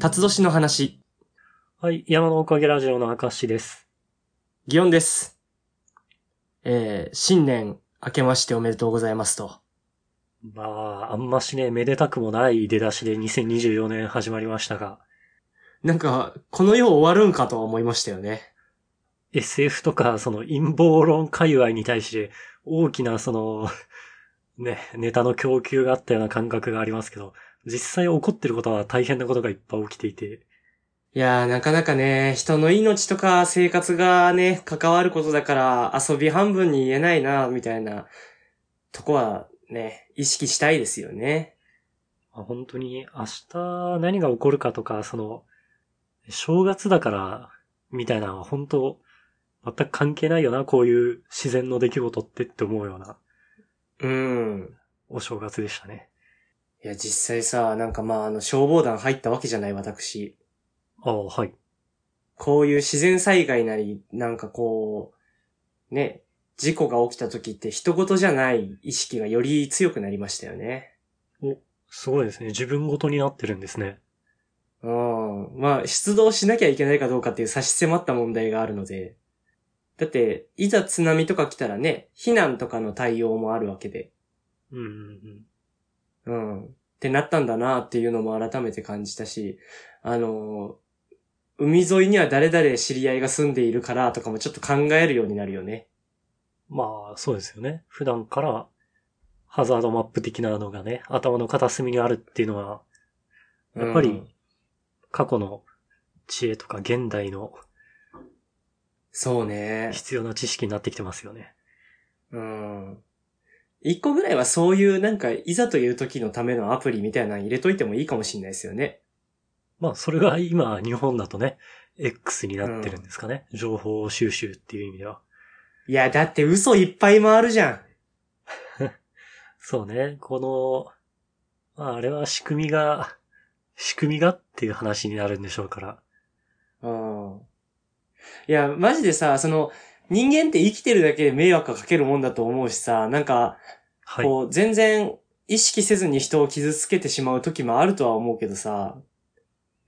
辰年の話、はい、山のおかげラジオの証です。祇園です。えー、新年明けましておめでとうございますと。まあ、あんましね、めでたくもない出だしで2024年始まりましたが、なんか、この世終わるんかとは思いましたよね。SF とか、その陰謀論界隈に対して、大きなその、ね、ネタの供給があったような感覚がありますけど、実際起こってることは大変なことがいっぱい起きていて、いやー、なかなかね、人の命とか生活がね、関わることだから遊び半分に言えないな、みたいなとこはね、意識したいですよね。まあ本当に明日何が起こるかとか、その、正月だから、みたいなのは本当、全く関係ないよな、こういう自然の出来事ってって思うようなうん。お正月でしたね。いや、実際さ、なんかまあ、あの、消防団入ったわけじゃない、私。ああ、はい。こういう自然災害なり、なんかこう、ね、事故が起きた時って人事じゃない意識がより強くなりましたよね。すごいですね。自分ごとになってるんですね。うん。まあ、出動しなきゃいけないかどうかっていう差し迫った問題があるので。だって、いざ津波とか来たらね、避難とかの対応もあるわけで。うんうんうん。うん。ってなったんだなっていうのも改めて感じたし、あのー海沿いには誰々知り合いが住んでいるからとかもちょっと考えるようになるよね。まあ、そうですよね。普段から、ハザードマップ的なのがね、頭の片隅にあるっていうのは、やっぱりうん過去の知恵とか現代のそうね。必要な知識になってきてますよね。うん。一個ぐらいはそういうなんか、いざという時のためのアプリみたいなの入れといてもいいかもしれないですよね。まあ、それが今、日本だとね、X になってるんですかね。情報収集っていう意味では。いや、だって嘘いっぱい回るじゃん。そうね、この、まあ、あれは仕組みが、仕組みがっていう話になるんでしょうから。うん。いや、マジでさ、その、人間って生きてるだけで迷惑がかけるもんだと思うしさ、なんか、はい。こう、全然意識せずに人を傷つけてしまう時もあるとは思うけどさ、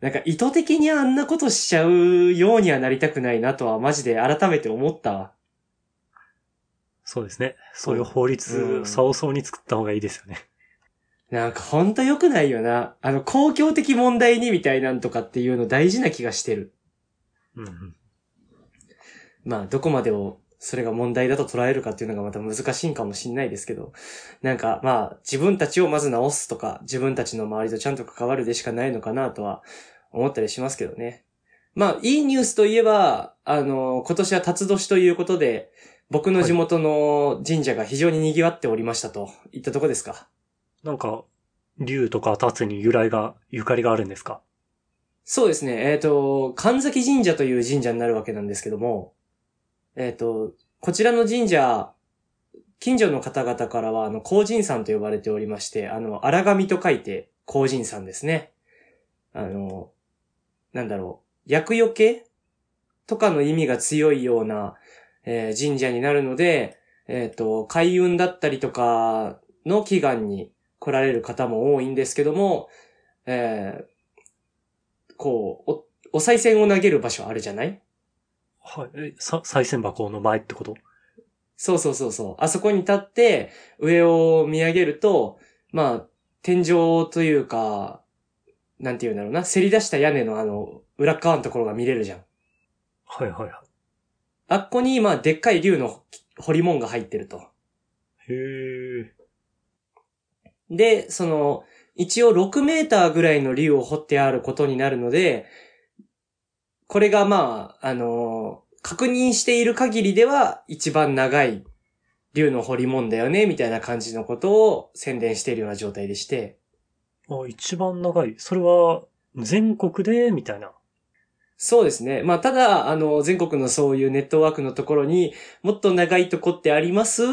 なんか意図的にあんなことしちゃうようにはなりたくないなとはマジで改めて思ったわ。そうですね。そういう法律、うん早々に作った方がいいですよね。なんかほんと良くないよな。あの、公共的問題にみたいなんとかっていうの大事な気がしてる。うんうん。まあ、どこまでをそれが問題だと捉えるかっていうのがまた難しいんかもしんないですけど、なんかまあ、自分たちをまず直すとか、自分たちの周りとちゃんと関わるでしかないのかなとは思ったりしますけどね。まあ、いいニュースといえば、あの、今年は辰年ということで、僕の地元の神社が非常に賑わっておりましたといったとこですか？なんか、竜とか立つに由来が、ゆかりがあるんですかそうですね。えっ、と、神崎神社という神社になるわけなんですけども、えっ、と、こちらの神社、近所の方々からは、あの、高神さんと呼ばれておりまして、あの、荒神と書いて、高神さんですね。あの、なんだろう、厄除けとかの意味が強いような、えー神社になるので、えっ、と、開運だったりとかの祈願に来られる方も多いんですけども、えーこう、お、お賽銭を投げる場所あるじゃないはい。え、さ、賽銭箱の前ってこと？そうそうそうそう。あそこに立って、上を見上げると、まあ、天井というか、なんて言うんだろうな、せり出した屋根のあの、裏っ側のところが見れるじゃん。はいはいはあっこに、まあ、でっかい竜の彫り物が入ってると。い。へえ。で、その、一応6メーターぐらいの竜を彫ってあることになるので、これがまあ、あの確認している限りでは一番長い竜の彫り物だよね、みたいな感じのことを宣伝しているような状態でして。あ、一番長い。それは、全国で、みたいな。そうですね。まあ、ただ、あの、全国のそういうネットワークのところにもっと長いとこってあります？っ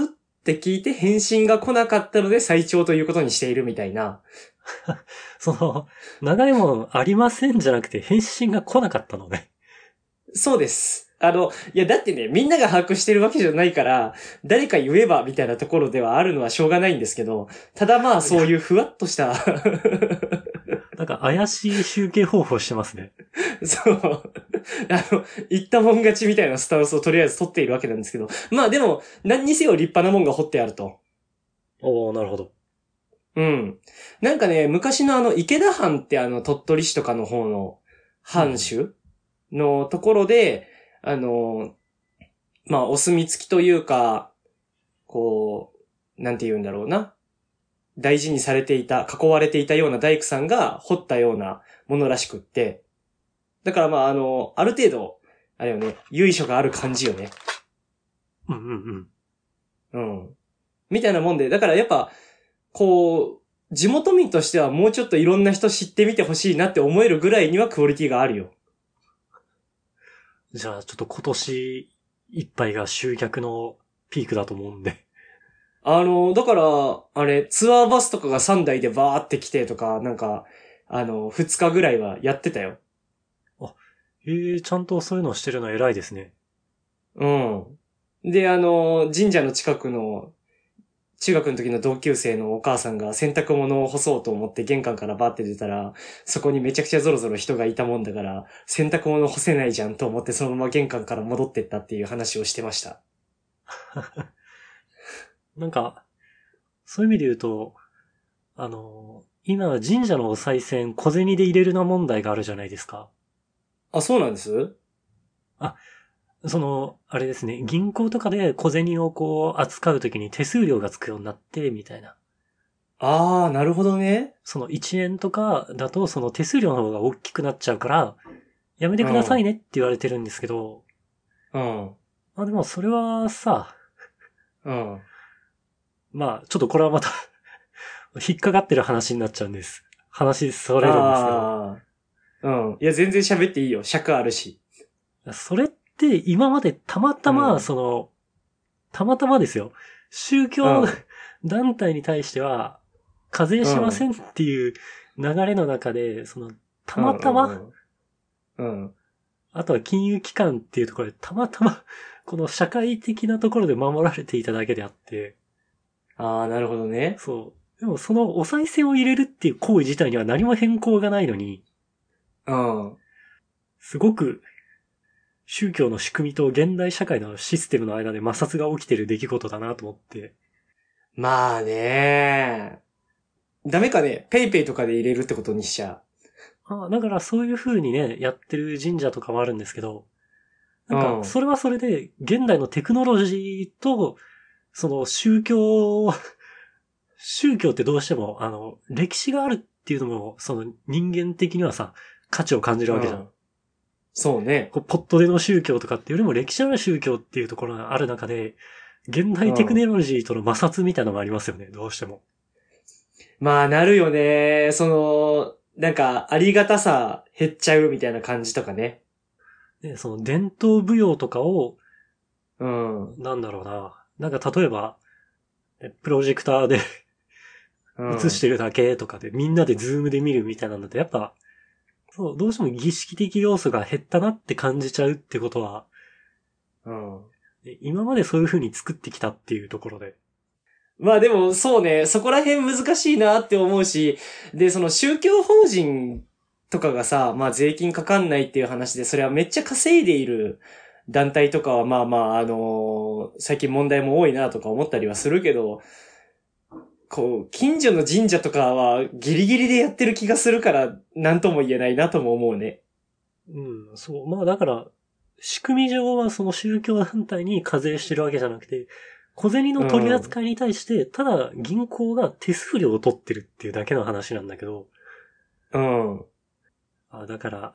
て聞いて返信が来なかったので最長ということにしているみたいな。その、長いものありませんじゃなくて、返信が来なかったのね。そうです。あの、いや、だってね、みんなが把握してるわけじゃないから、誰か言えばみたいなところではあるのはしょうがないんですけど、ただまあ、そういうふわっとした、なんか怪しい集計方法してますね。そう。あの、言ったもん勝ちみたいなスタンスをとりあえず取っているわけなんですけど。まあでも、何にせよ立派なもんが掘ってあると。おー、なるほど。うん。なんかね、昔のあの、池田藩ってあの、鳥取市とかの方の藩主のところで、あの、まあ、お墨付きというか、こう、なんて言うんだろうな。大事にされていた、囲われていたような大工さんが掘ったようなものらしくって。だからまあ、あの、ある程度、あれよね、由緒がある感じよね。うんうんうん。うん。みたいなもんで、だからやっぱ、こう、地元民としてはもうちょっといろんな人知ってみてほしいなって思えるぐらいにはクオリティがあるよ。じゃあ、ちょっと今年いっぱいが集客のピークだと思うんで。あの、だから、あれ、ツアーバスとかが3台でバーって来てとか、なんか、あの、2日ぐらいはやってたよ。へえ、ちゃんとそういうのをしてるの偉いですね。うん。で、あの、神社の近くの、中学の時の同級生のお母さんが洗濯物を干そうと思って玄関からバーって出たら、そこにめちゃくちゃゾロゾロ人がいたもんだから、洗濯物干せないじゃんと思ってそのまま玄関から戻ってったっていう話をしてました。なんか、そういう意味で言うと、あの、今神社のお賽銭小銭で入れるな問題があるじゃないですか。あ、そうなんです？その、あれですね、銀行とかで小銭をこう扱うときに手数料がつくようになって、みたいな。あー、なるほどね。その1円とかだとその手数料の方が大きくなっちゃうから、やめてくださいねって言われてるんですけど、うん。まあでもそれはさ、うん。まあちょっとこれはまた 引っかかってる話になっちゃうんです。話それるんですけど。うん。いや、全然喋っていいよ。尺あるし。それって今までたまたうま、んその、たまたまですよ。宗教うん団体に対しては、課税しませんっていう流れの中で、その、たまたま、うんうん。うん。あとは金融機関っていうところで、たまたま、この社会的なところで守られていただけであって、ああ、なるほどね。そう。でもそのお賽銭を入れるっていう行為自体には何も変更がないのに、うん。すごく宗教の仕組みと現代社会のシステムの間で摩擦が起きてる出来事だなと思って。まあね。ダメかね？ペイペイとかで入れるってことにしちゃあだからそういう風にね、やってる神社とかもあるんですけど、なんうん。か、それはそれで、現代のテクノロジーと、その宗教、宗教ってどうしても、あの、歴史があるっていうのも、その人間的にはさ、価値を感じるわけじゃん。うんそうね。こうポットでの宗教とかっていうよりも歴史ある宗教っていうところがある中で、現代テクノロジーとの摩擦みたいなのがありますよね、どうしても。まあなるよね。その、なんか、ありがたさ減っちゃうみたいな感じとかね。で、その伝統舞踊とかを、うん。なんだろうな。なんか例えば、えプロジェクターでうん映してるだけとかで、みんなでズームで見るみたいなので、やっぱ、そう、どうしても儀式的要素が減ったなって感じちゃうってことは、うん。で今までそういう風に作ってきたっていうところで。まあでも、そうね、そこら辺難しいなって思うし、で、その宗教法人とかがさ、まあ税金かかんないっていう話で、それはめっちゃ稼いでいる団体とかは、まあまあ、あの最近問題も多いなとか思ったりはするけど、こう、近所の神社とかはギリギリでやってる気がするから、なんとも言えないなとも思うね。うん、そう。まあだから、仕組み上はその宗教団体に課税してるわけじゃなくて、小銭の取り扱いに対して、ただ銀行が手数料を取ってるっていうだけの話なんだけど、うん。あだから、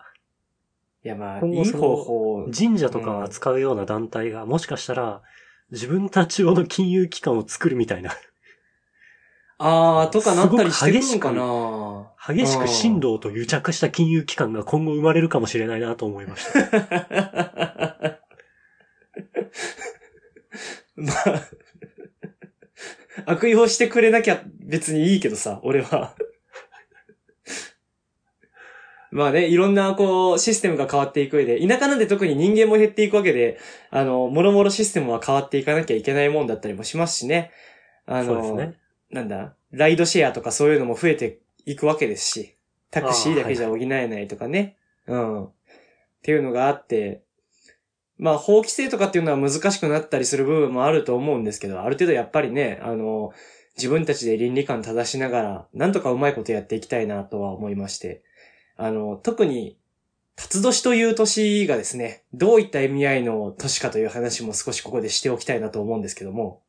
いやまあ、いい方法。神社とかを扱うような団体が、もしかしたら、自分たち用の金融機関を作るみたいな、ああ、とかなったりしてくるのかな激しく振動と癒着した金融機関が今後生まれるかもしれないなと思いました。まあ、悪用してくれなきゃ別にいいけどさ、俺は。まあね、いろんなこう、システムが変わっていく上で、田舎なんで特に人間も減っていくわけで、あの、もろもろシステムは変わっていかなきゃいけないもんだったりもしますしね。あの、そうですね。なんだ、ライドシェアとかそういうのも増えていくわけですし、タクシーだけじゃ補えないとかね。うん。っていうのがあって、まあ法規制とかっていうのは難しくなったりする部分もあると思うんですけど、ある程度やっぱりね、あの、自分たちで倫理観正しながら、なんとかうまいことやっていきたいなとは思いまして、あの、特に、辰年という年がですね、どういった意味合いの年かという話も少しここでしておきたいなと思うんですけども、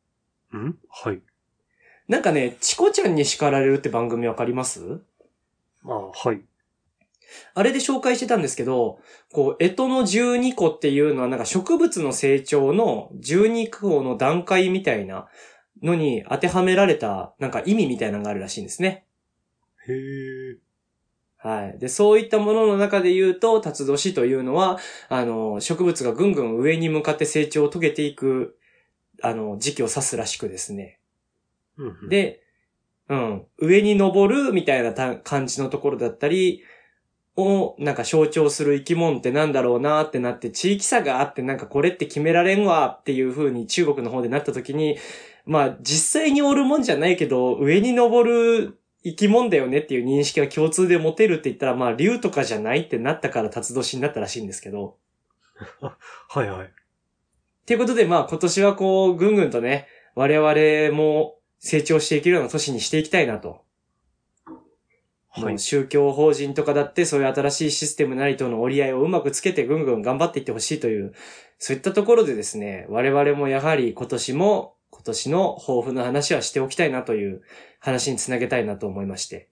ん？はい。なんかね、チコちゃんに叱られるって番組わかります？あはい。あれで紹介してたんですけど、こう、干支の12個っていうのはなんか植物の成長の12個の段階みたいなのに当てはめられたなんか意味みたいなのがあるらしいんですね。へえ。はい。で、そういったものの中で言うと、辰年というのは、あの、植物がぐんぐん上に向かって成長を遂げていく、あの、時期を指すらしくですね。うんうん、で、うん、上に登るみたいなた感じのところだったり、をなんか象徴する生き物ってなんだろうなってなって、地域差があってなんかこれって決められんわっていう風に中国の方でなった時に、まあ実際におるもんじゃないけど、上に登る生き物だよねっていう認識が共通で持てるって言ったら、まあ竜とかじゃないってなったから辰年になったらしいんですけど。はいはい。っていうことで、まあ今年はこう、ぐんぐんとね、我々も成長していけるような年にしていきたいなと。もう宗教法人とかだってそういう新しいシステムなりとの折り合いをうまくつけてぐんぐん頑張っていってほしいという、そういったところでですね、我々もやはり今年も今年の抱負の話はしておきたいなという話につなげたいなと思いまして。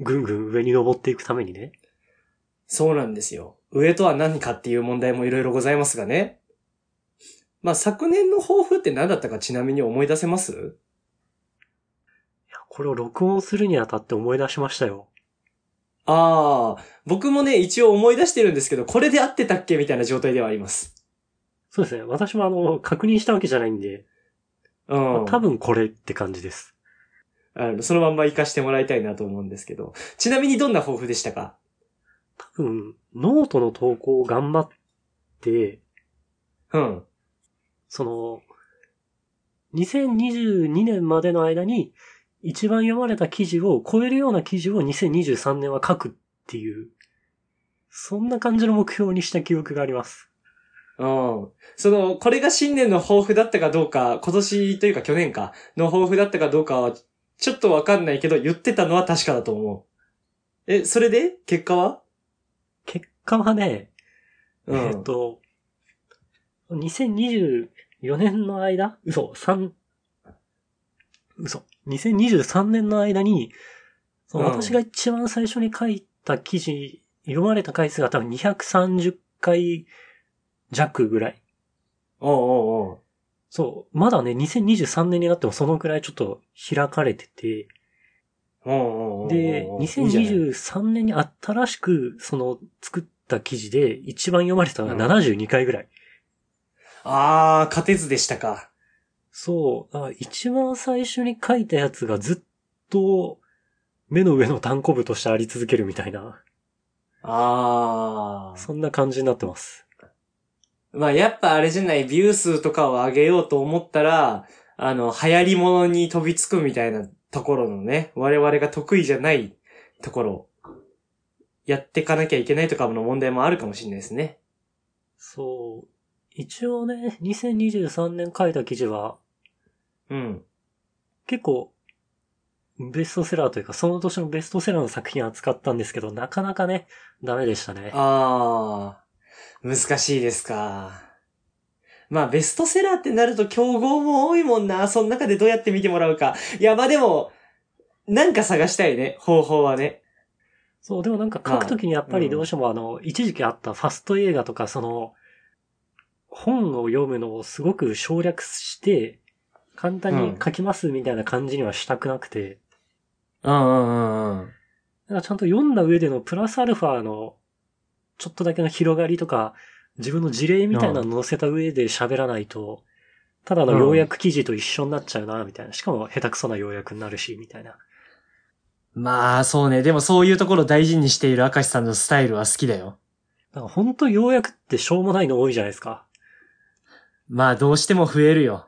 ぐんぐん上に登っていくためにね。そうなんですよ。上とは何かっていう問題もいろいろございますがね。まあ昨年の抱負って何だったかちなみに思い出せます？いや、これを録音するにあたって思い出しましたよ。ああ、僕もね、一応思い出してるんですけど、これで合ってたっけみたいな状態ではあります。そうですね。私もあの、確認したわけじゃないんで、うん。多分これって感じです。あの、そのまんま活かしてもらいたいなと思うんですけど。ちなみにどんな抱負でしたか？多分、ノートの投稿を頑張って、うん。その、2022年までの間に一番読まれた記事を超えるような記事を2023年は書くっていう、そんな感じの目標にした記憶があります。うん。その、これが新年の抱負だったかどうか、今年というか去年か、の抱負だったかどうかは、ちょっとわかんないけど、言ってたのは確かだと思う。え、それで？結果は？結果はね、うん。えっと、2024年の間？嘘、3、嘘。2023年の間に、そ私が一番最初に書いた記事、読まれた回数が多分230回弱ぐらい。おうおうおうそう。まだね、2023年になってもそのくらいちょっと開かれてて、おうおうおうで、いいじゃない2023年に新しく、その、作った記事で一番読まれたのが72回ぐらい。あー、勝てずでしたか。そう。一番最初に書いたやつがずっと目の上の単行部としてあり続けるみたいな、あー。そんな感じになってます。まあやっぱあれじゃない、ビュー数とかを上げようと思ったら、あの、流行り物に飛びつくみたいなところのね、我々が得意じゃないところ、やっていかなきゃいけないとかの問題もあるかもしれないですね。そう。一応ね、2023年書いた記事はうん。結構ベストセラーというかその年のベストセラーの作品を扱ったんですけど、なかなかね、ダメでしたね。あー、難しいですか。まあベストセラーってなると競合も多いもんな。その中でどうやって見てもらうか。いや、まあでも、なんか探したいね、方法はね。そう、でもなんか書くときにやっぱりどうしてもあの、一時期あったファスト映画とかその、本を読むのをすごく省略して、簡単に書きますみたいな感じにはしたくなくて、うんうんうんうん。だからちゃんと読んだ上でのプラスアルファの、ちょっとだけの広がりとか、自分の事例みたいなの載せた上で喋らないと、ただの要約記事と一緒になっちゃうな、みたいな。しかも下手くそな要約になるし、みたいな。まあ、そうね。でもそういうところを大事にしている明石さんのスタイルは好きだよ。だから本当要約ってしょうもないの多いじゃないですか。まあ、どうしても増えるよ。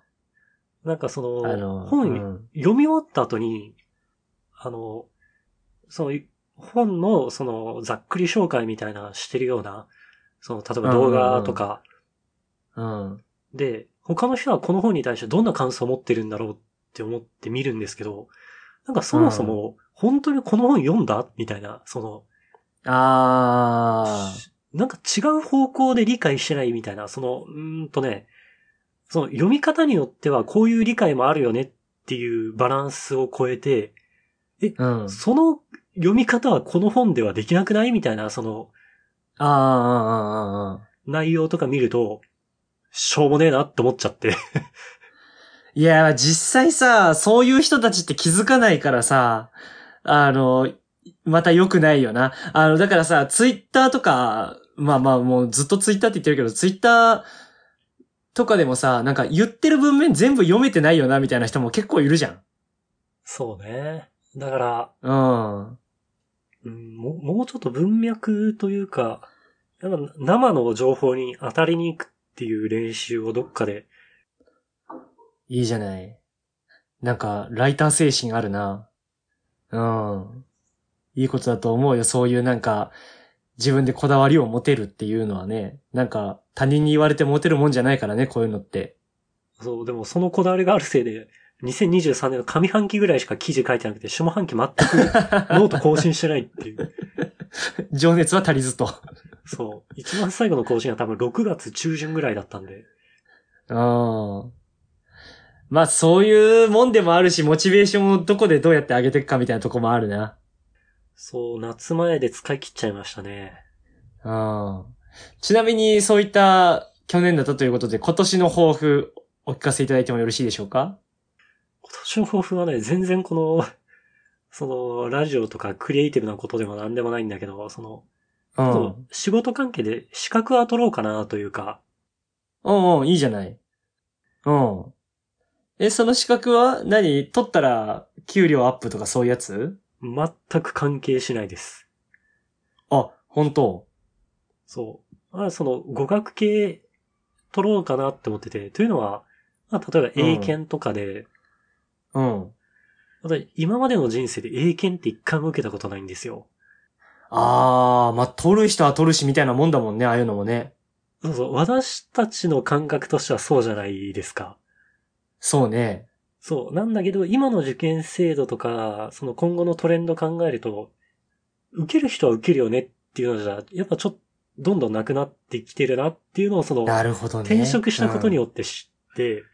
なんかその、あの、本、うん。読み終わった後に、あの、その、本の、その、ざっくり紹介みたいなしてるような、その、例えば動画とか、うん。で、他の人はこの本に対してどんな感想を持ってるんだろうって思って見るんですけど、なんかそもそも、本当にこの本読んだみたいな、その、あなんか違う方向で理解してないみたいな、その、うーんとね、その読み方によってはこういう理解もあるよねっていうバランスを超えて、ー。うん。その読み方はこの本ではできなくないみたいな、そのあーあー、あーあー、あー。内容とか見ると、しょうもねえなって思っちゃって。いや、実際さ、そういう人たちって気づかないからさ、あの、また良くないよな。あの、だからさ、ツイッターとか、まあまあもうずっとツイッターって言ってるけど、ツイッターとかでもさ、なんか言ってる文面全部読めてないよな、みたいな人も結構いるじゃん。そうね。だから、うん。うんもうもうちょっと文脈というか、やっぱ生の情報に当たりに行くっていう練習をどっかで、いいじゃない。なんか、ライター精神あるな。うん。いいことだと思うよ。そういうなんか、自分でこだわりを持てるっていうのはね。なんか、他人に言われて持てるもんじゃないからね、こういうのって。そう、でもそのこだわりがあるせいで、2023年の上半期ぐらいしか記事書いてなくて、下半期全くノート更新してないっていう。情熱は足りずと。そう。一番最後の更新は多分6月中旬ぐらいだったんで。うん。まあ、そういうもんでもあるし、モチベーションをどこでどうやって上げていくかみたいなとこもあるな。そう、夏前で使い切っちゃいましたね。うん。ちなみに、そういった去年だったということで、今年の抱負、お聞かせいただいてもよろしいでしょうか？今年の抱負はね、全然この、その、ラジオとかクリエイティブなことでも何でもないんだけど、その、うん。仕事関係で資格は取ろうかなというか、うんうん、いいじゃない。うん。え、その資格は何？取ったら、給料アップとかそういうやつ？全く関係しないです。あ、本当そう。まあ、その、語学系取ろうかなって思ってて、というのは、まあ、例えば英検とかで、うん。また今までの人生で英検って一回も受けたことないんですよ。あー、まあ、取る人は取るしみたいなもんだもんね、ああいうのもね。そうそう、私たちの感覚としてはそうじゃないですか。そうね。そう。なんだけど、今の受験制度とか、その今後のトレンド考えると、受ける人は受けるよねっていうのじゃ、やっぱちょっと、どんどんなくなってきてるなっていうのを、その、なるほどね。転職したことにうんよって知って、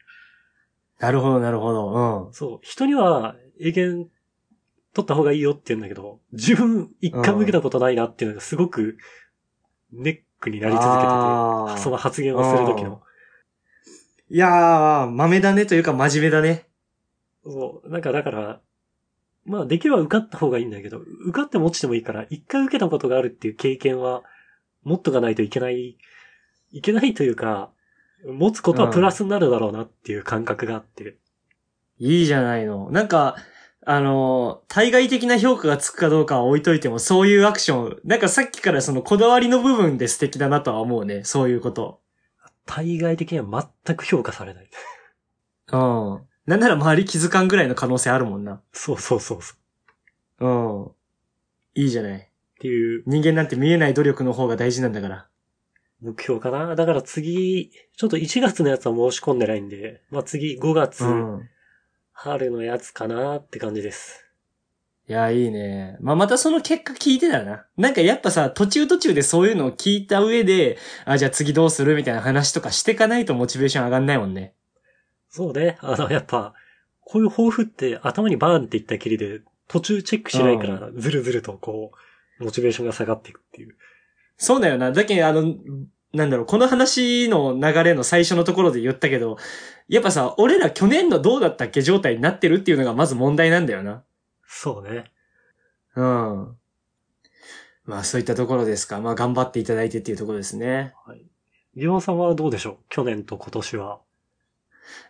なるほど、なるほど。そう、人には英検取った方がいいよって言うんだけど、自分一回も受けたことないなっていうのがすごくネックになり続けてて、その発言をするときの。いやー、豆だねというか真面目だね。そう、なんかだから、まあできれば受かった方がいいんだけど、受かっても落ちてもいいから、一回受けたことがあるっていう経験は、持っとかないといけない、いけないというか、持つことはプラスになるだろうなっていう感覚があって、いいじゃないの。なんか、あの、対外的な評価がつくかどうかは置いといても、そういうアクション、なんかさっきからそのこだわりの部分で素敵だなとは思うね。そういうこと。対外的には全く評価されない。うん。なんなら周り気づかんぐらいの可能性あるもんな。そうそうそうそう。うん。いいじゃない。っていう人間なんて見えない努力の方が大事なんだから。目標かな？だから次、ちょっと1月のやつは申し込んでないんで、まあ次5月、うん。春のやつかなって感じです。いや、いいね。まあ、またその結果聞いてたらな。なんかやっぱさ、途中途中でそういうのを聞いた上で、あ、じゃあ次どうするみたいな話とかしてかないとモチベーション上がんないもんね。そうね。あの、やっぱ、こういう抱負って頭にバーンっていったきりで、途中チェックしないから、ずるずるとこう、モチベーションが下がっていくっていう。そうだよな。だけど、あの、なんだろう、この話の流れの最初のところで言ったけど、やっぱさ、俺ら去年のどうだったっけ状態になってるっていうのがまず問題なんだよな。そうね。うん。まあそういったところですか。まあ頑張っていただいてっていうところですね。ギオンさんはどうでしょう？去年と今年は。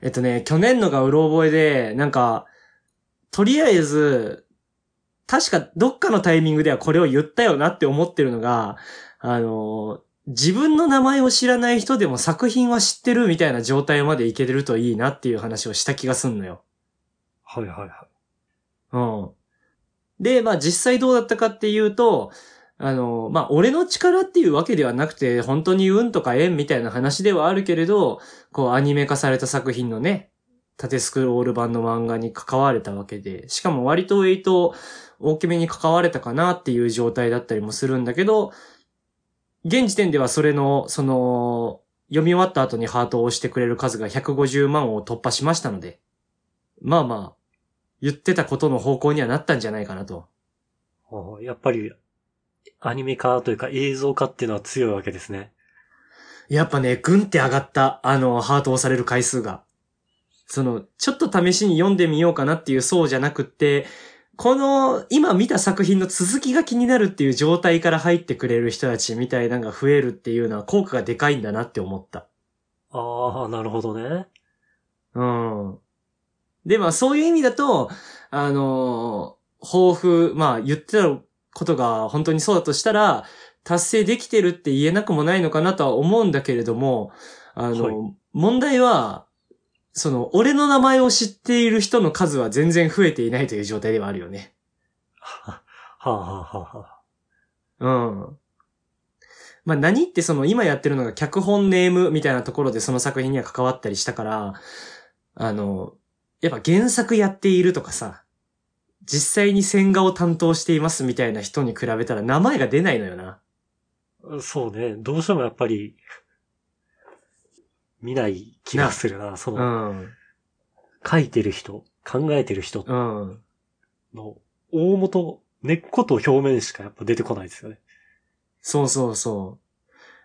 えっとね、去年のがうろ覚えで、なんか、とりあえず、確かどっかのタイミングではこれを言ったよなって思ってるのが、あの、自分の名前を知らない人でも作品は知ってるみたいな状態までいけてるといいなっていう話をした気がすんのよ。はいはいはい。うん。で、まあ実際どうだったかっていうと、あの、まあ俺の力っていうわけではなくて、本当に運とか縁みたいな話ではあるけれど、こうアニメ化された作品のね、縦スクロール版の漫画に関われたわけで、しかも割とウェイト大きめに関われたかなっていう状態だったりもするんだけど、現時点ではそれの、その、読み終わった後にハートを押してくれる数が150万を突破しましたので、まあまあ、言ってたことの方向にはなったんじゃないかなと。おやっぱり、アニメ化というか映像化っていうのは強いわけですね。やっぱね、ぐんって上がった、あの、ハートを押される回数が。その、ちょっと試しに読んでみようかなっていうそうじゃなくって、この、今見た作品の続きが気になるっていう状態から入ってくれる人たちみたいなのが増えるっていうのは効果がでかいんだなって思った。ああ、なるほどね。うん。で、まあそういう意味だと、あの、抱負、まあ言ってたことが本当にそうだとしたら、達成できてるって言えなくもないのかなとは思うんだけれども、あの、はい問題は、その、俺の名前を知っている人の数は全然増えていないという状態ではあるよね。はあ、はあはあはあ、うん。まあ何ってその今やってるのが脚本ネームみたいなところでその作品には関わったりしたから、あの、やっぱ原作やっているとかさ、実際に線画を担当していますみたいな人に比べたら名前が出ないのよな。そうね。どうしてもやっぱり、見ない気がするな。そうの、ん。書いてる人、考えてる人うん。の大元、根っこと表面しかやっぱ出てこないですよね。そうそうそ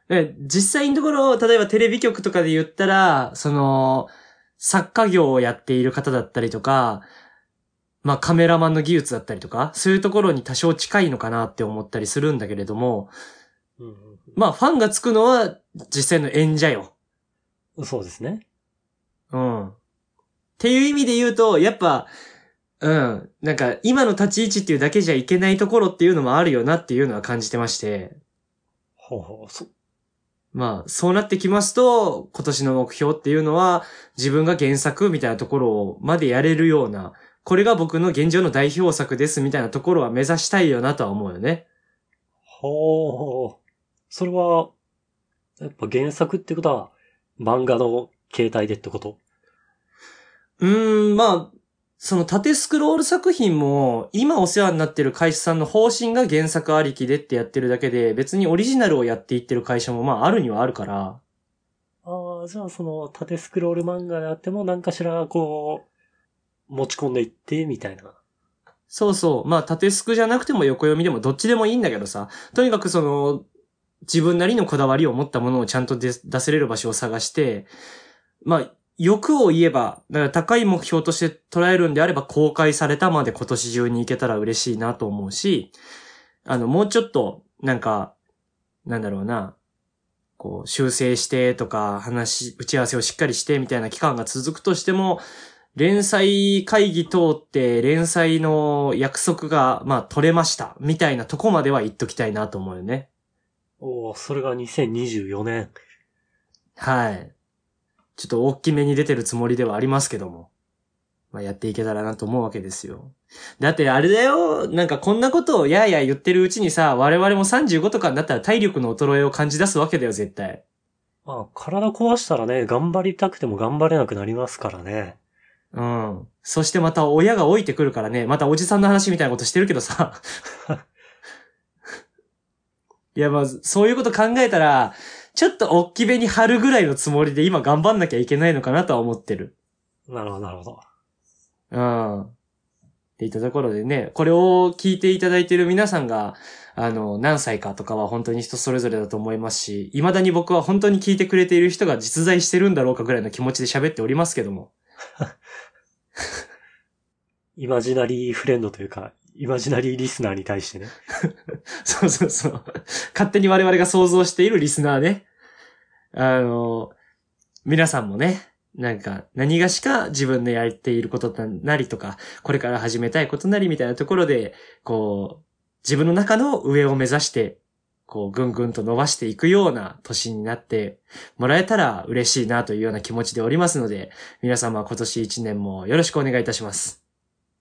う。で実際のところ、例えばテレビ局とかで言ったら、その、作家業をやっている方だったりとか、まあカメラマンの技術だったりとか、そういうところに多少近いのかなって思ったりするんだけれども、うんまあファンがつくのは実際の演者よ。うん、そうですね。うん。っていう意味で言うと、やっぱ、うん、なんか今の立ち位置っていうだけじゃいけないところっていうのもあるよなっていうのは感じてまして、ほうほう。そまあ、そうなってきますと、今年の目標っていうのは、自分が原作みたいなところをまでやれるような、これが僕の現状の代表作ですみたいなところは目指したいよなとは思うよね。ほう。それは、やっぱ原作ってことは、漫画の形態でってこと？うーん、まあ、その縦スクロール作品も、今お世話になってる会社さんの方針が原作ありきでってやってるだけで、別にオリジナルをやっていってる会社もまああるにはあるから、ああ、じゃあその縦スクロール漫画であっても何かしらこう、持ち込んでいって、みたいな。そうそう。まあ、縦スクじゃなくても横読みでもどっちでもいいんだけどさ。とにかくその、自分なりのこだわりを持ったものをちゃんと出せれる場所を探して、まあ、欲を言えば、だから高い目標として捉えるんであれば公開されたまで今年中に行けたら嬉しいなと思うし、あの、もうちょっと、なんか、なんだろうな、こう、修正してとか、話、打ち合わせをしっかりしてみたいな期間が続くとしても、連載会議通って連載の約束が、まあ、取れました。みたいなとこまでは言っときたいなと思うよね。おおそれが2024年。はい。ちょっと大きめに出てるつもりではありますけども。まあ、やっていけたらなと思うわけですよ。だってあれだよ、なんかこんなことをやーやー言ってるうちにさ、我々も35とかになったら体力の衰えを感じ出すわけだよ、絶対。まあ、体壊したらね、頑張りたくても頑張れなくなりますからね。うん。そしてまた親が置いてくるからね、またおじさんの話みたいなことしてるけどさ。いや、まあ、そういうこと考えたら、ちょっと大きめに貼るぐらいのつもりで今頑張んなきゃいけないのかなとは思ってる。なるほど、なるほど。うん。って言ったところでね、これを聞いていただいている皆さんが、あの、何歳かとかは本当に人それぞれだと思いますし、未だに僕は本当に聞いてくれている人が実在してるんだろうかぐらいの気持ちで喋っておりますけども。イマジナリーフレンドというか、イマジナリーリスナーに対してね。そうそうそう。勝手に我々が想像しているリスナーね。あの、皆さんもね、なんか何がしか自分でやっていることなりとか、これから始めたいことなりみたいなところで、こう、自分の中の上を目指して、こう、ぐんぐんと伸ばしていくような年になってもらえたら嬉しいなというような気持ちでおりますので、皆様今年一年もよろしくお願いいたします。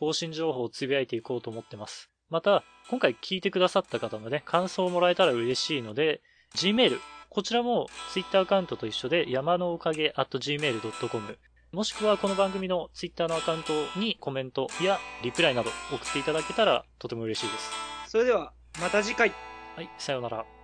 更新情報をつぶやいていこうと思ってます。また、今回聞いてくださった方のね、感想をもらえたら嬉しいので、Gmail、こちらも Twitter アカウントと一緒で山のおかげ at gmail.com もしくはこの番組の Twitter のアカウントにコメントやリプライなど送っていただけたらとても嬉しいです。それでは、また次回。はい、さようなら。